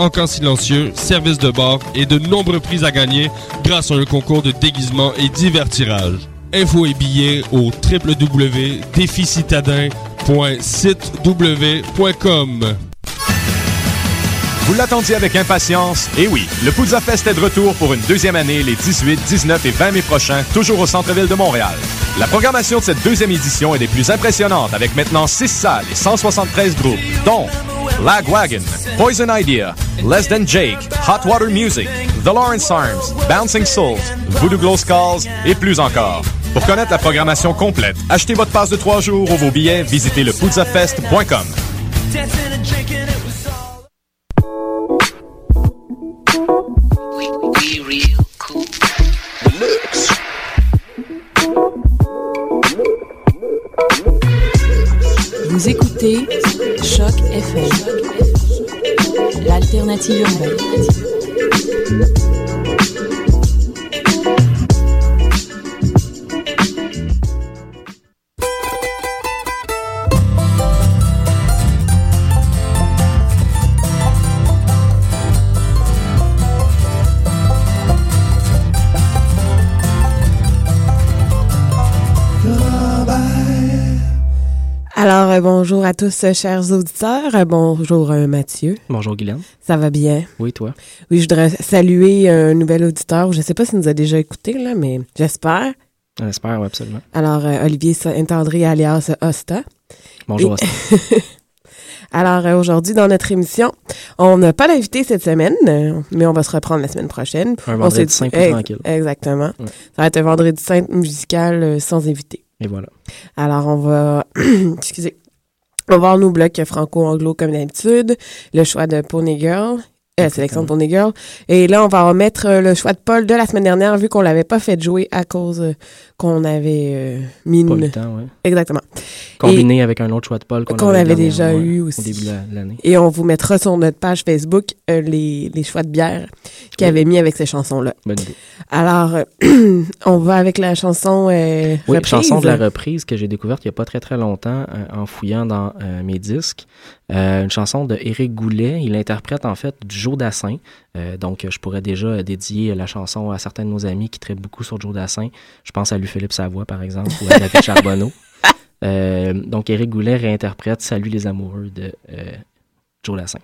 encans silencieux, service de bar et de nombreux prix à gagner grâce à un concours de déguisement et divers tirages. Infos et billets au www.déficitadin.sitew.com. Vous l'attendiez avec impatience? Et oui, le Poudza Fest est de retour pour une deuxième année les 18, 19 et 20 mai prochains, toujours au centre-ville de Montréal. La programmation de cette deuxième édition est des plus impressionnantes avec maintenant 6 salles et 173 groupes, dont Lagwagon, Poison Idea, Less Than Jake, Hot Water Music, The Lawrence Arms, Bouncing Souls, Voodoo Glow Skulls et plus encore. Pour connaître la programmation complète, achetez votre passe de trois jours ou vos billets, visitez le Vous 既认为 bonjour à tous, euh, chers auditeurs. Euh, bonjour, euh, Mathieu. Bonjour Guylaine. Ça va bien? Oui, toi? Oui, je voudrais saluer un nouvel auditeur. Je ne sais pas s'il nous a déjà écouté, là, mais j'espère. J'espère, oui, absolument. Alors, euh, Olivier Saint-André, alias Osta. Bonjour, Et- Osta. Alors, euh, aujourd'hui, dans notre émission, on n'a pas d'invité cette semaine, euh, mais on va se reprendre la semaine prochaine. Un On vendredi s'est- saint plus tranquille. Exactement. Ouais. Ça va être un vendredi saint musical euh, sans invité. Et voilà. Alors, on va... Excusez. On va voir nos blocs franco-anglo comme d'habitude. Le choix de Pony Girl. Euh, sélection de Pony Girl. Et là, on va remettre euh, le choix de Paul de la semaine dernière, vu qu'on l'avait pas fait jouer à cause euh, qu'on avait euh, mis Pas une... le temps, oui. Exactement. Combiné avec un autre choix de Paul qu'on avait, avait déjà eu Au aussi. début de la- de l'année. Et on vous mettra sur notre page Facebook euh, les, les choix de bière qu'il Oui. avait mis avec ces chansons-là. Bonne idée. Alors, on va avec la chanson Oui, reprise. chanson de la reprise que j'ai découverte il n'y a pas très très longtemps en fouillant dans mes disques. Euh, une chanson de Éric Goulet. Il interprète en fait du Joe Dassin. Euh, donc, je pourrais déjà euh, dédier la chanson à certains de nos amis qui traitent beaucoup sur Joe Dassin. Je pense à Louis-Philippe Savoie, par exemple, ou à David Charbonneau. Euh, donc, Éric Goulet réinterprète Salut les amoureux de euh, Joe Dassin.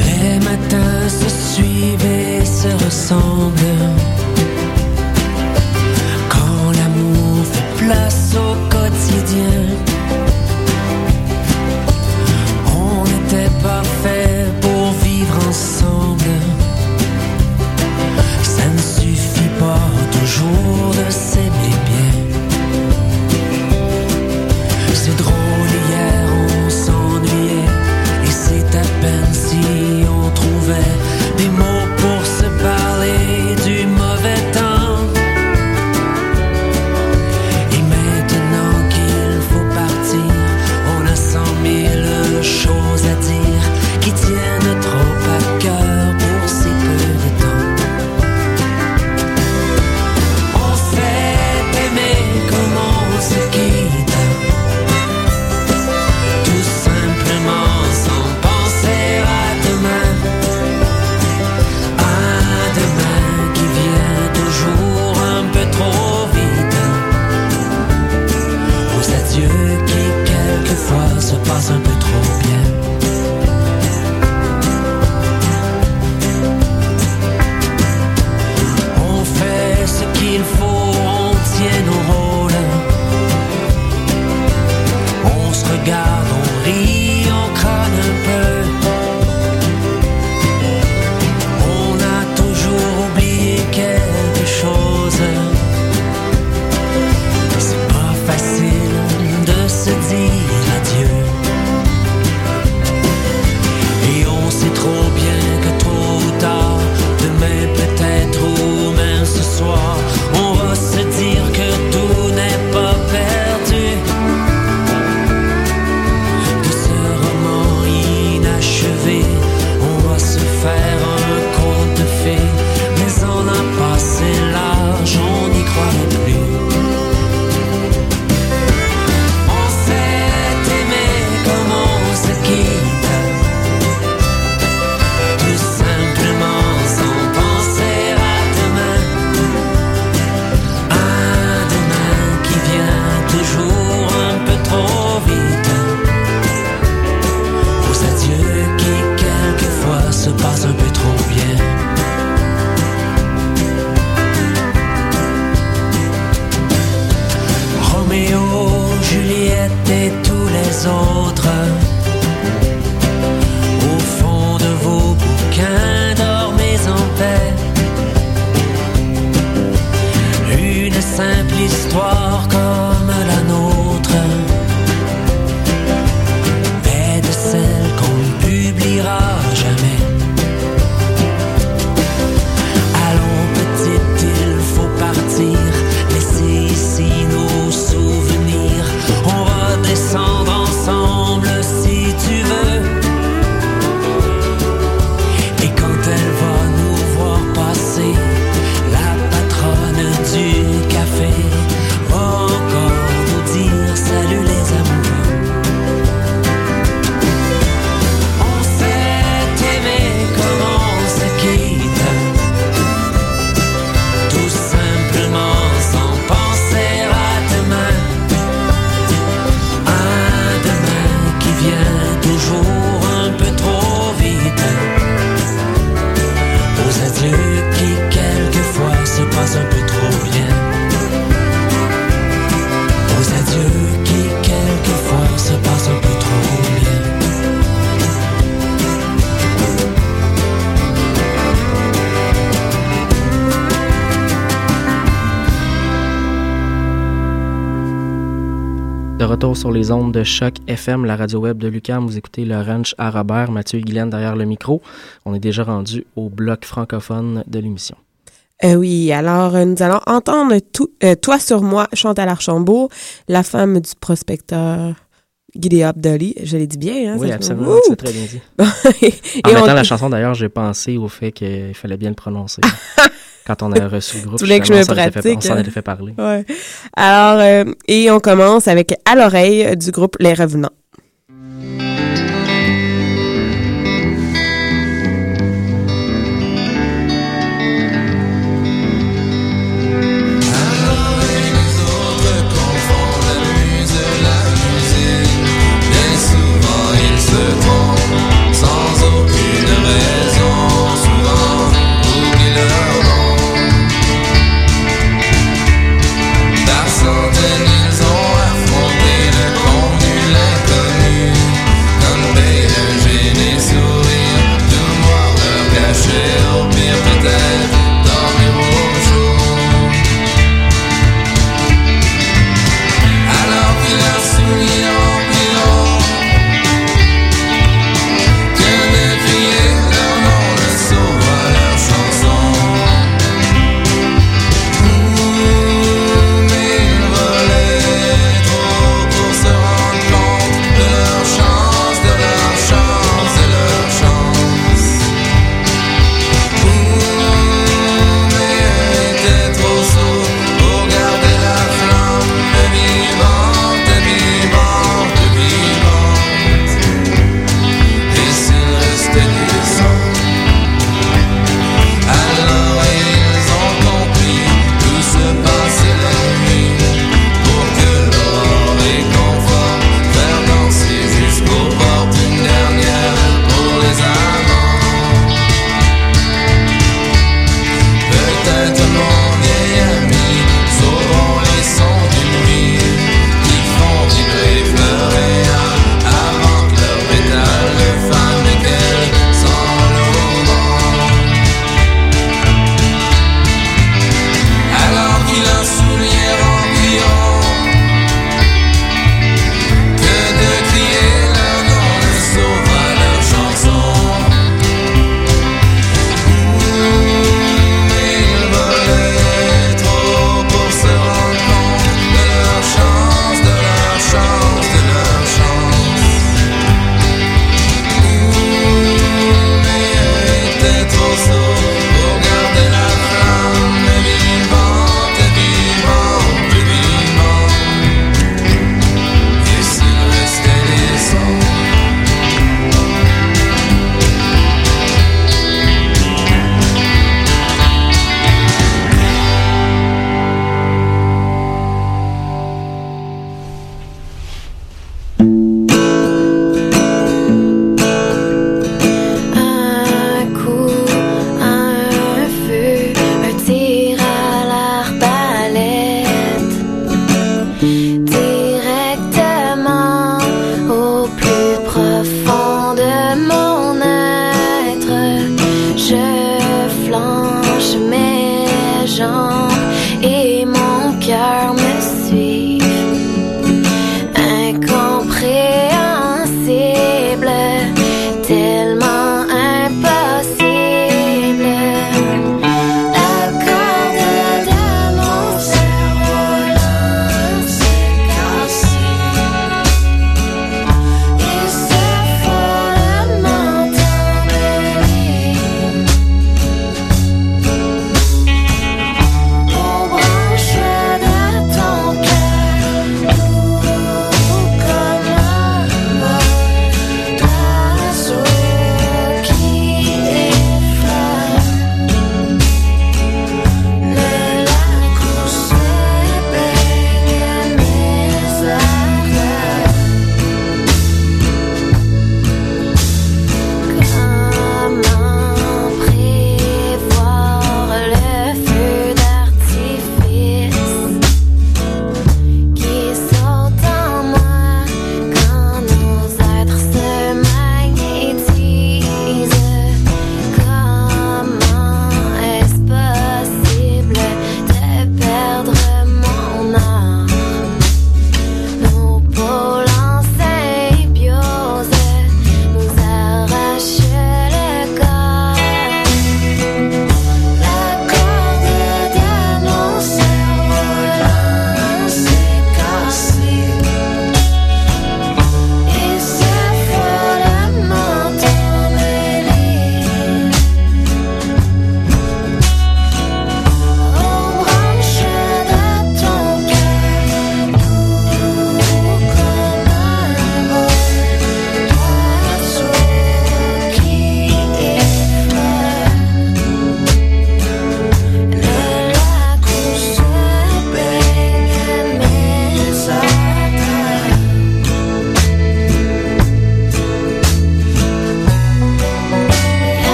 Les matins se suivent et se ressemblent. Place au quotidien. Histoire comme la nôtre. Mais de celle qu'on publiera retour sur les ondes de Choc FM, la radio web de Lucam, vous écoutez le Ranch à Robert, Mathieu et Guylaine derrière le micro. On est déjà rendu au bloc francophone de l'émission. Euh, oui, alors euh, nous allons entendre tout, euh, Toi sur moi, Chantal Archambault, la femme du prospecteur Giddy Dolly. Je l'ai dit bien, hein? oui, absolument, c'est très bien dit. Et En on- mettant la chanson, d'ailleurs, j'ai pensé au fait qu'il fallait bien le prononcer. Quand on a reçu le groupe, Tu voulais que je me justement, on s'en était fait- pratique, on s'en hein? était fait parler. Ouais. Alors, euh, et on commence avec À l'oreille du groupe Les Revenants.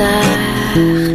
tard.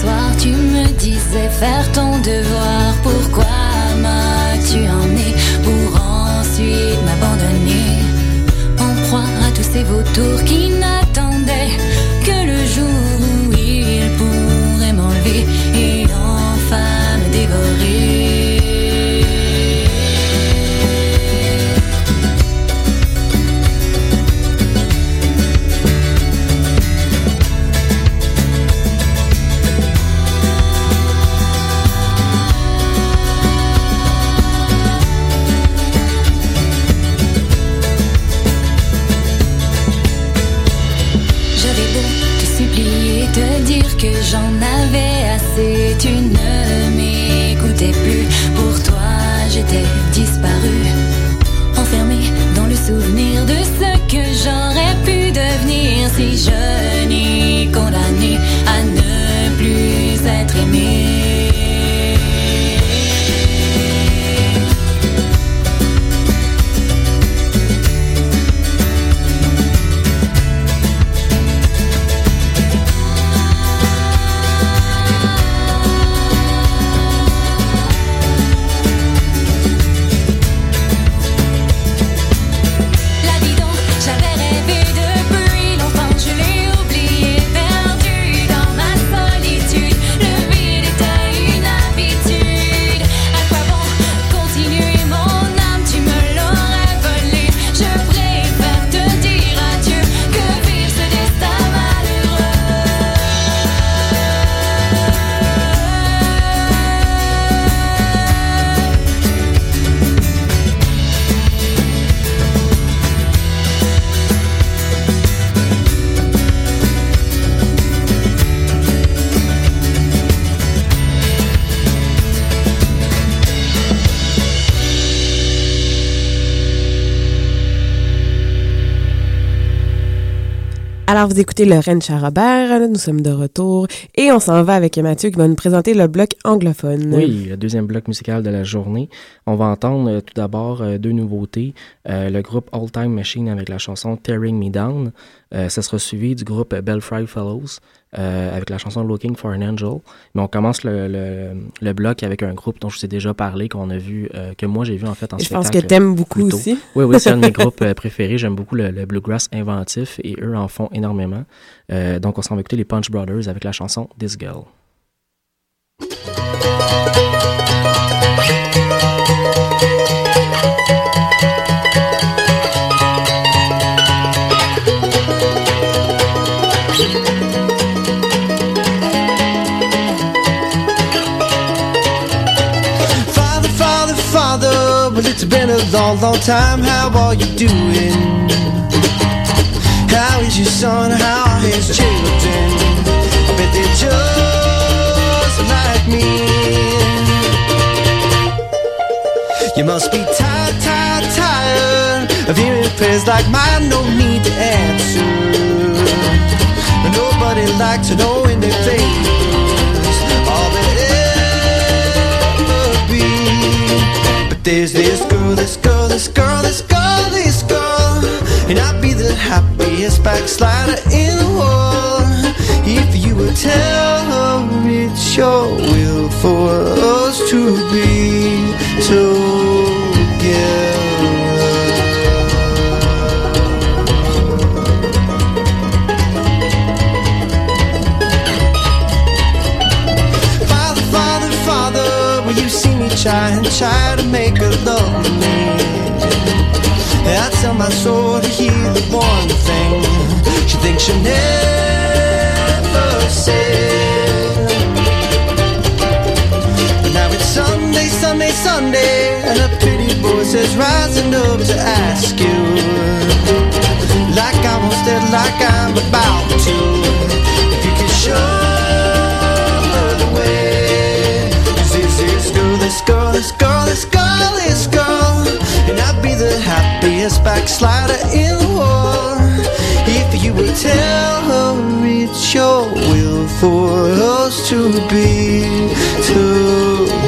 Soir, tu me disais faire ton devoir. Pourquoi m'as-tu emmené pour ensuite m'abandonner? En proie à tous ces vautours qui n'attendaient Vous écoutez Lorraine Charrobert, nous sommes de retour et on s'en va avec Mathieu qui va nous présenter le bloc anglophone. Oui, le deuxième bloc musical de la journée. On va entendre euh, tout d'abord euh, deux nouveautés. Euh, le groupe All Time Machine avec la chanson Tearing Me Down. Euh, ça sera suivi du groupe Belfry Fellows euh, avec la chanson Looking for an Angel. Mais on commence le, le, le bloc avec un groupe dont je vous ai déjà parlé, qu'on a vu, euh, que moi j'ai vu en fait en Je spectacle. pense que t'aimes beaucoup aussi. Oui, oui, c'est un de mes groupes préférés. J'aime beaucoup le, le bluegrass inventif et eux en font énormément. Donc on s'en va écouter les Punch Brothers avec la chanson This Girl. Long, long time. How are you doing? How is your son? How are his children? I bet they're just like me. You must be tired, tired, tired of hearing prayers like mine. No need to answer. Nobody likes to know when they favors there's this girl, this girl, this girl, this girl, this girl, and I'd be the happiest backslider in the world if you would tell her it's your will for us to be together. See try to make her love me? I tell my soul to hear the one thing she thinks she'll never say. But now it's Sunday, Sunday, Sunday, and a pretty voice is rising up to ask you. Like I once did, like I'm about to. If you could show this girl, this girl, this girl. And I'd be the happiest backslider in the world. If you would tell her it's your will for us to be together.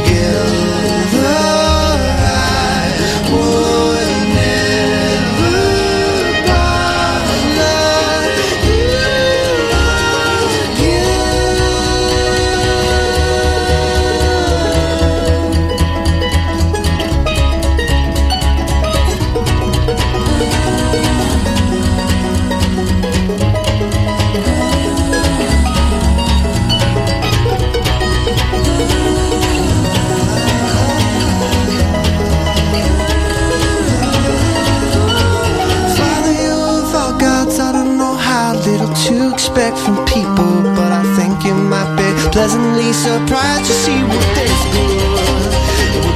Surprised to see what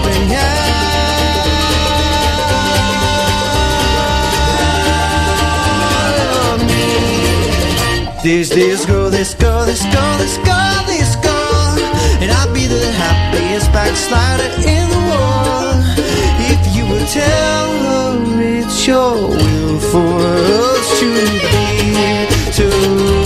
bring out of me. There's this girl, this girl, this girl, this girl, this girl, and I'd be the happiest backslider in the world if you would tell her it's your will for us to be together.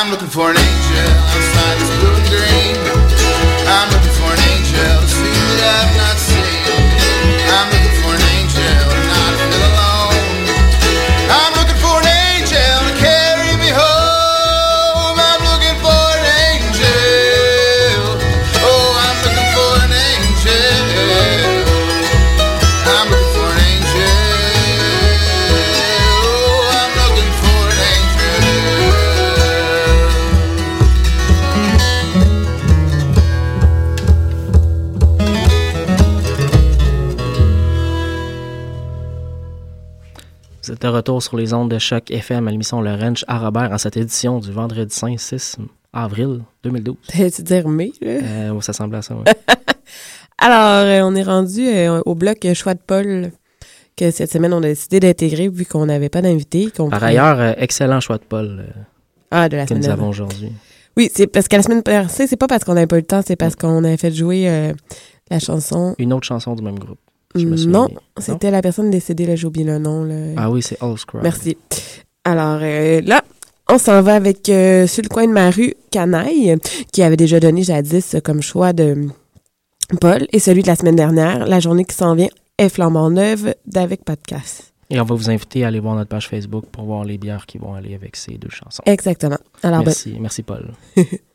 I'm looking for an angel. Retour sur les ondes de choc FM à l'émission Le Ranch à Robert en cette édition du vendredi 5 6 avril 2012. T'allais-tu dire mai, là? Euh, ça semble à ça, oui. Alors, euh, on est rendu euh, au bloc choix de Paul que cette semaine, on a décidé d'intégrer vu qu'on n'avait pas d'invité. Par ailleurs, excellent choix de Paul ah, de la que nous avons aujourd'hui. Oui, c'est parce que la semaine passée, c'est pas parce qu'on n'avait pas eu le temps, c'est parce qu'on avait fait jouer euh, la chanson. Une autre chanson du même groupe. Je me souviens Non, c'était la personne décédée, là, j'ai oublié le nom. Là. Ah oui, c'est All Scrub. Merci. Alors euh, là, on s'en va avec euh, sur le coin de ma rue Canaille, qui avait déjà donné jadis euh, comme choix de Paul, et celui de la semaine dernière, la journée qui s'en vient est flambant neuve d'avec podcast. Et on va vous inviter à aller voir notre page Facebook pour voir les bières qui vont aller avec ces deux chansons. Exactement. Alors, ben, merci, merci Paul.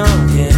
Yeah.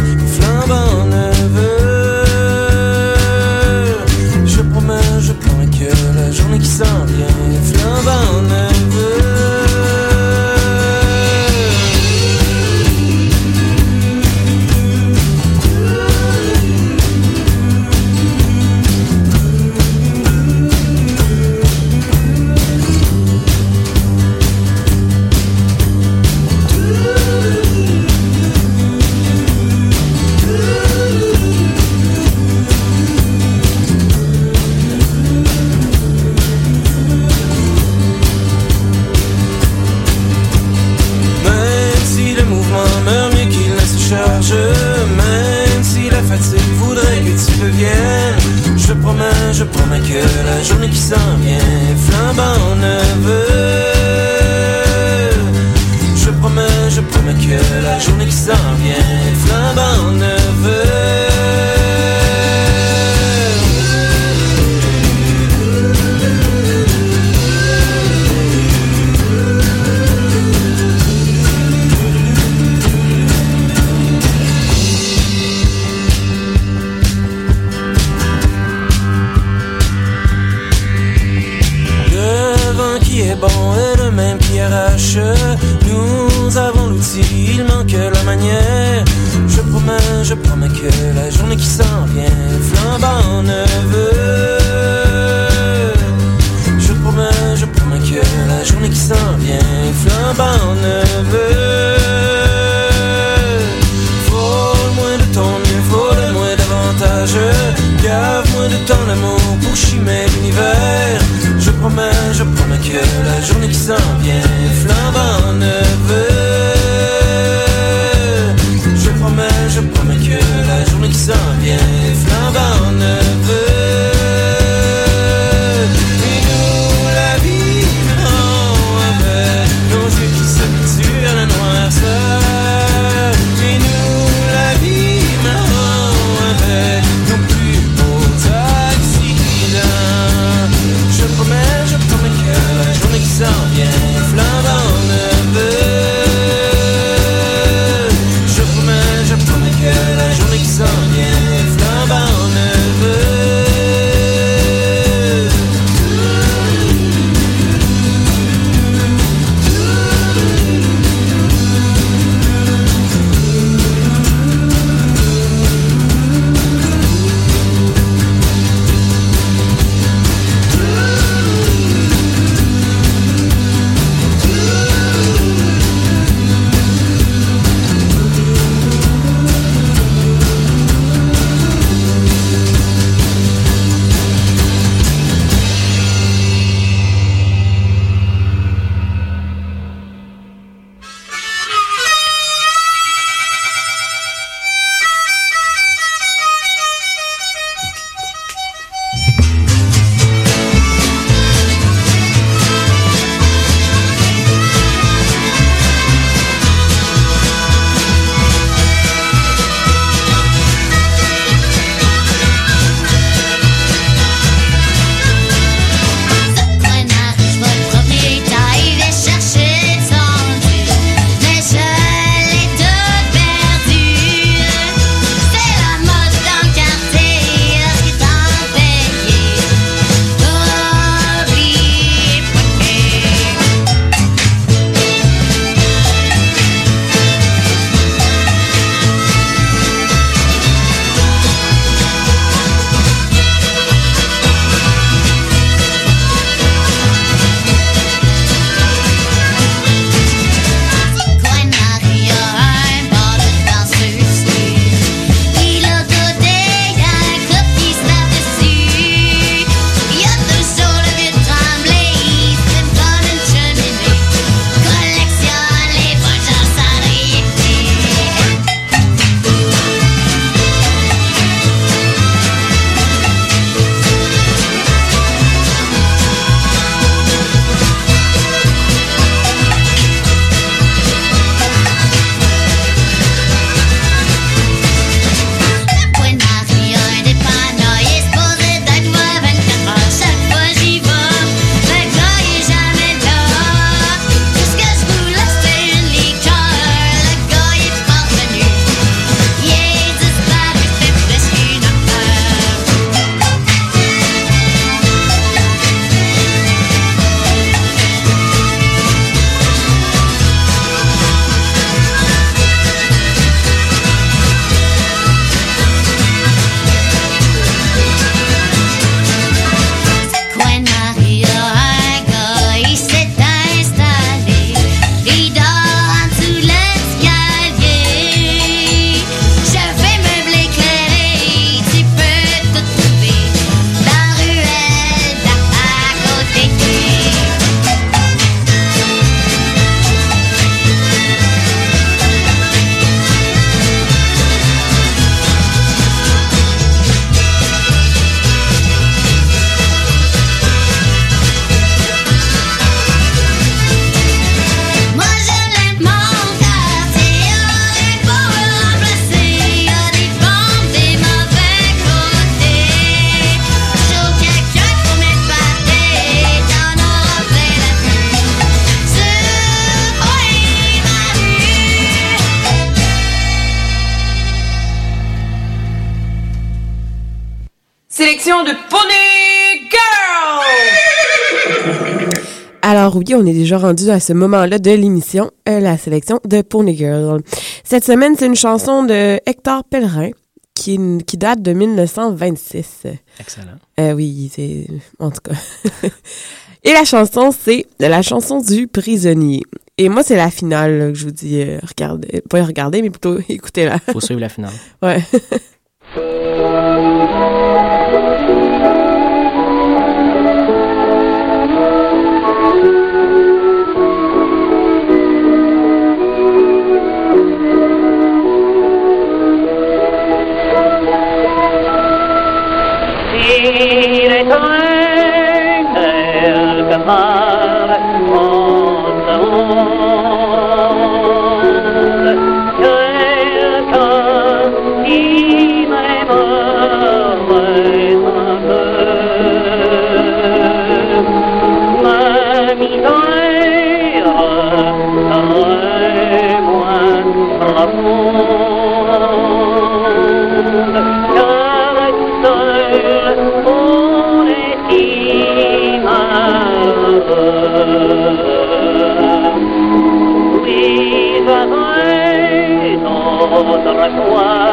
De Pony Girl! Alors oui, on est déjà rendu à ce moment-là de l'émission, euh, la sélection de Pony Girl. Cette semaine, c'est une chanson de Hector Pellerin qui, qui date de 1926. Excellent. Euh, oui, c'est... En tout cas. Et la chanson, c'est la chanson du prisonnier. Et moi, c'est la finale là, que je vous dis, euh, regardez, pas regarder, mais plutôt écoutez-la. Faut suivre la finale. Ouais. 我我怎么说？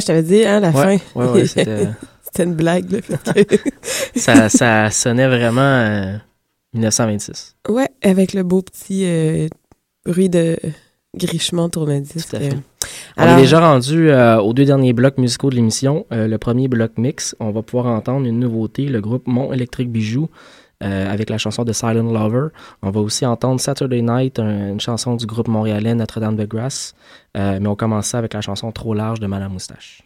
Je t'avais dit, hein, la Ouais, fin. ouais, ouais, c'était- C'était une blague, là. que- ça, ça sonnait vraiment euh, 1926. ouais, avec le beau petit euh, bruit de grichement tourne-disque. Tout à fait. Euh, On Alors- est déjà rendu euh, aux deux derniers blocs musicaux de l'émission. Euh, le premier bloc mix, on va pouvoir entendre une nouveauté, le groupe Mont Électrique Bijou, euh, avec la chanson de Silent Lover. On va aussi entendre Saturday Night, un- une chanson du groupe montréalais Notre-Dame de Grâce. Euh, mais on commence ça avec la chanson Trop large de Madame Moustache.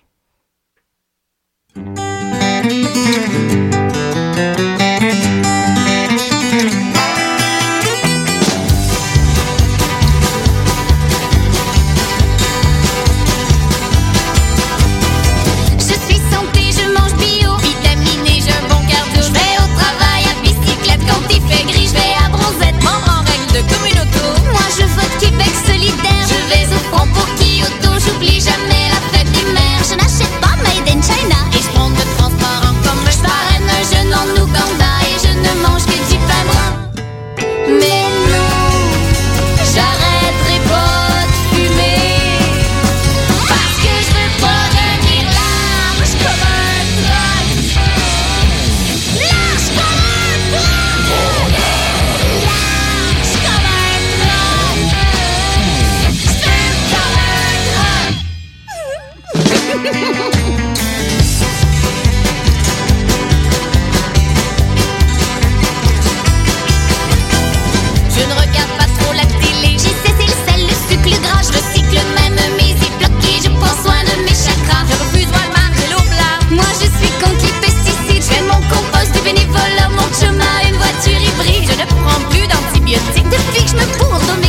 addictive fix me pulled on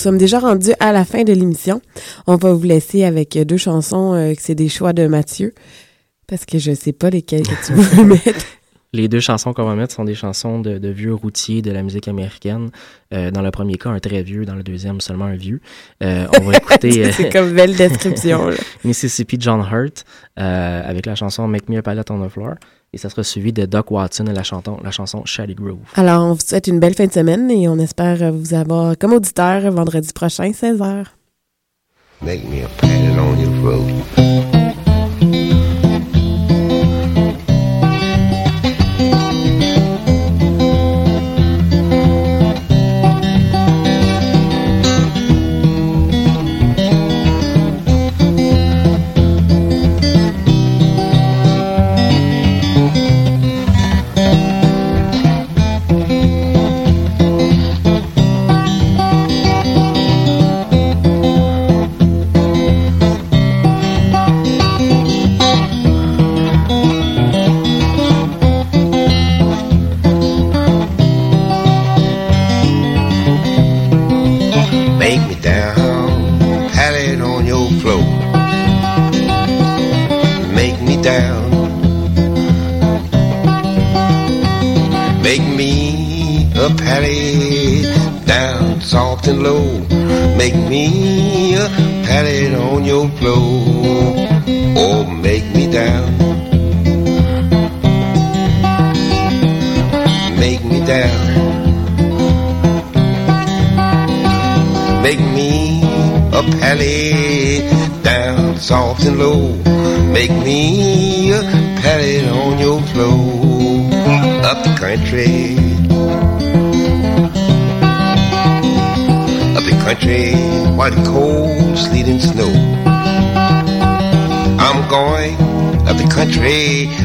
sommes déjà rendus à la fin de l'émission. On va vous laisser avec deux chansons, euh, que c'est des choix de Mathieu, parce que je sais pas lesquelles que tu veux mettre. Les deux chansons qu'on va mettre sont des chansons de, de vieux routiers de la musique américaine. Euh, dans le premier cas, un très vieux. Dans le deuxième, seulement un vieux. Euh, on va écouter... euh, C'est comme belle description. Mississippi John Hurt avec la chanson Make Me a Palette on the Floor. Et ça sera suivi de Doc Watson et la, chanton, la chanson Shady Grove. Alors, on vous souhaite une belle fin de semaine et on espère vous avoir comme auditeur vendredi prochain, 16h. Make me a pattern on your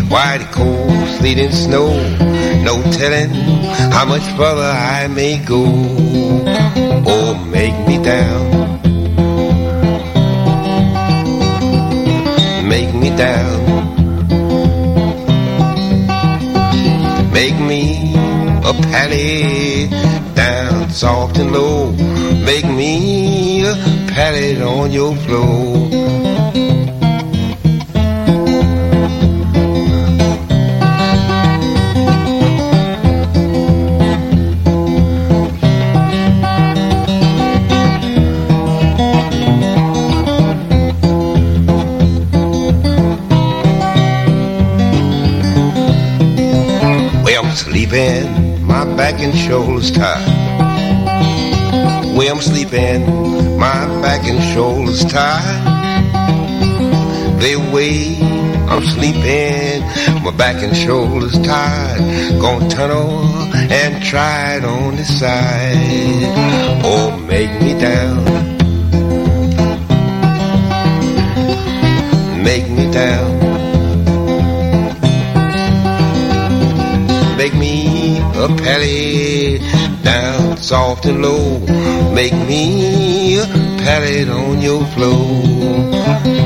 while the cold, sleet and snow. No telling how much further I may go. Oh, make me down. Make me down. Make me a pally down soft and low. Make me a pally on your floor. sleeping, my back and shoulders tired. Way I'm sleeping, my back and shoulders tired. They way I'm sleeping, my back and shoulders tired. Gonna tunnel and try it on the side. Oh, make me down. Make me down. A pallet down soft and low. Make me a pallet on your floor.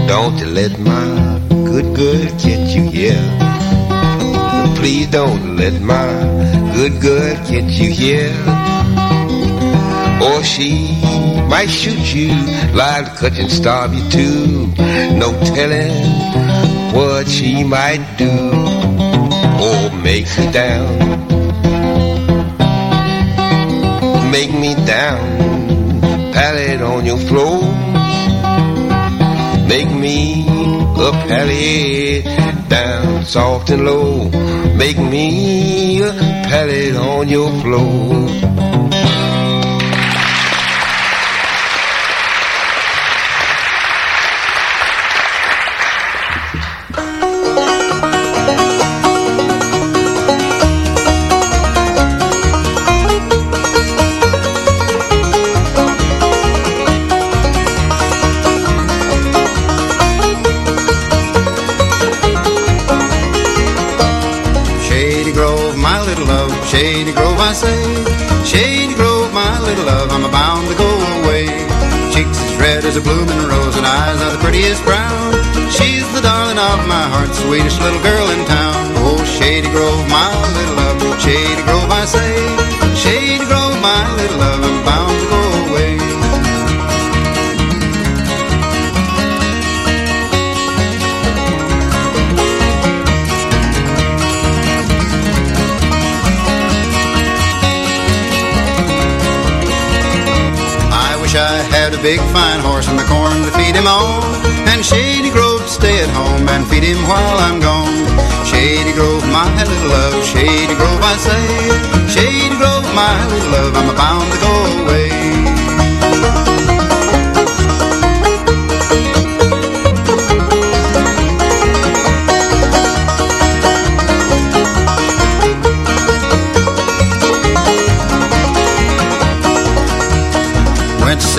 Don't you let my good girl catch you here. Please don't let my good girl catch you here. Or she might shoot you, lie to cut and starve you too. No telling what she might do. Or make me down. Make me down. Pallet on your floor. Make me a pallet down soft and low. Make me a pallet on your floor. Shady Grove, I say. Shady Grove, my little love, I'm bound to go away. Cheeks as red as a blooming rose, and eyes are the prettiest brown. She's the darling of my heart, sweetest little girl in town. Oh, Shady Grove, my little love, Shady Grove, I say. Shady Grove, my little love, I'm bound to go had a big fine horse and the corn to feed him on, and Shady Grove stay at home and feed him while I'm gone. Shady Grove, my little love, Shady Grove, I say. Shady Grove, my little love, I'm bound to go away.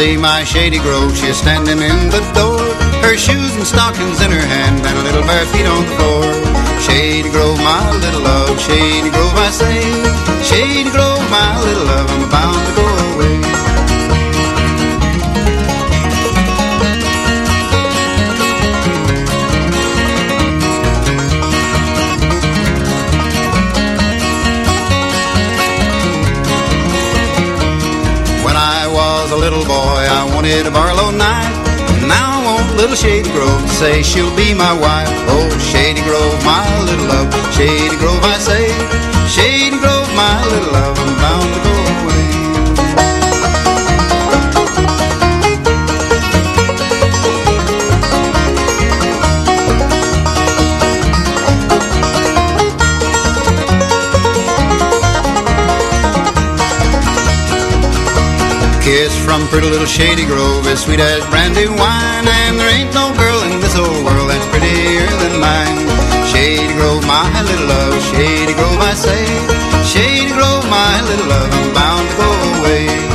See my Shady Grove, she's standing in the door. Her shoes and stockings in her hand, and a little bare feet on the floor. Shady Grove, my little love, Shady Grove, I say. Shady Grove, my little love, I'm bound to go away. Little boy, I wanted a Barlow knife. Now I want little Shady Grove to say she'll be my wife. Oh, Shady Grove, my little love. Shady Grove, I say. Shady Grove, my little love. I'm bound to go away. Kiss from pretty little Shady Grove as sweet as brandy wine. And there ain't no girl in this old world that's prettier than mine. Shady Grove, my little love. Shady Grove, I say. Shady Grove, my little love. I'm bound to go away.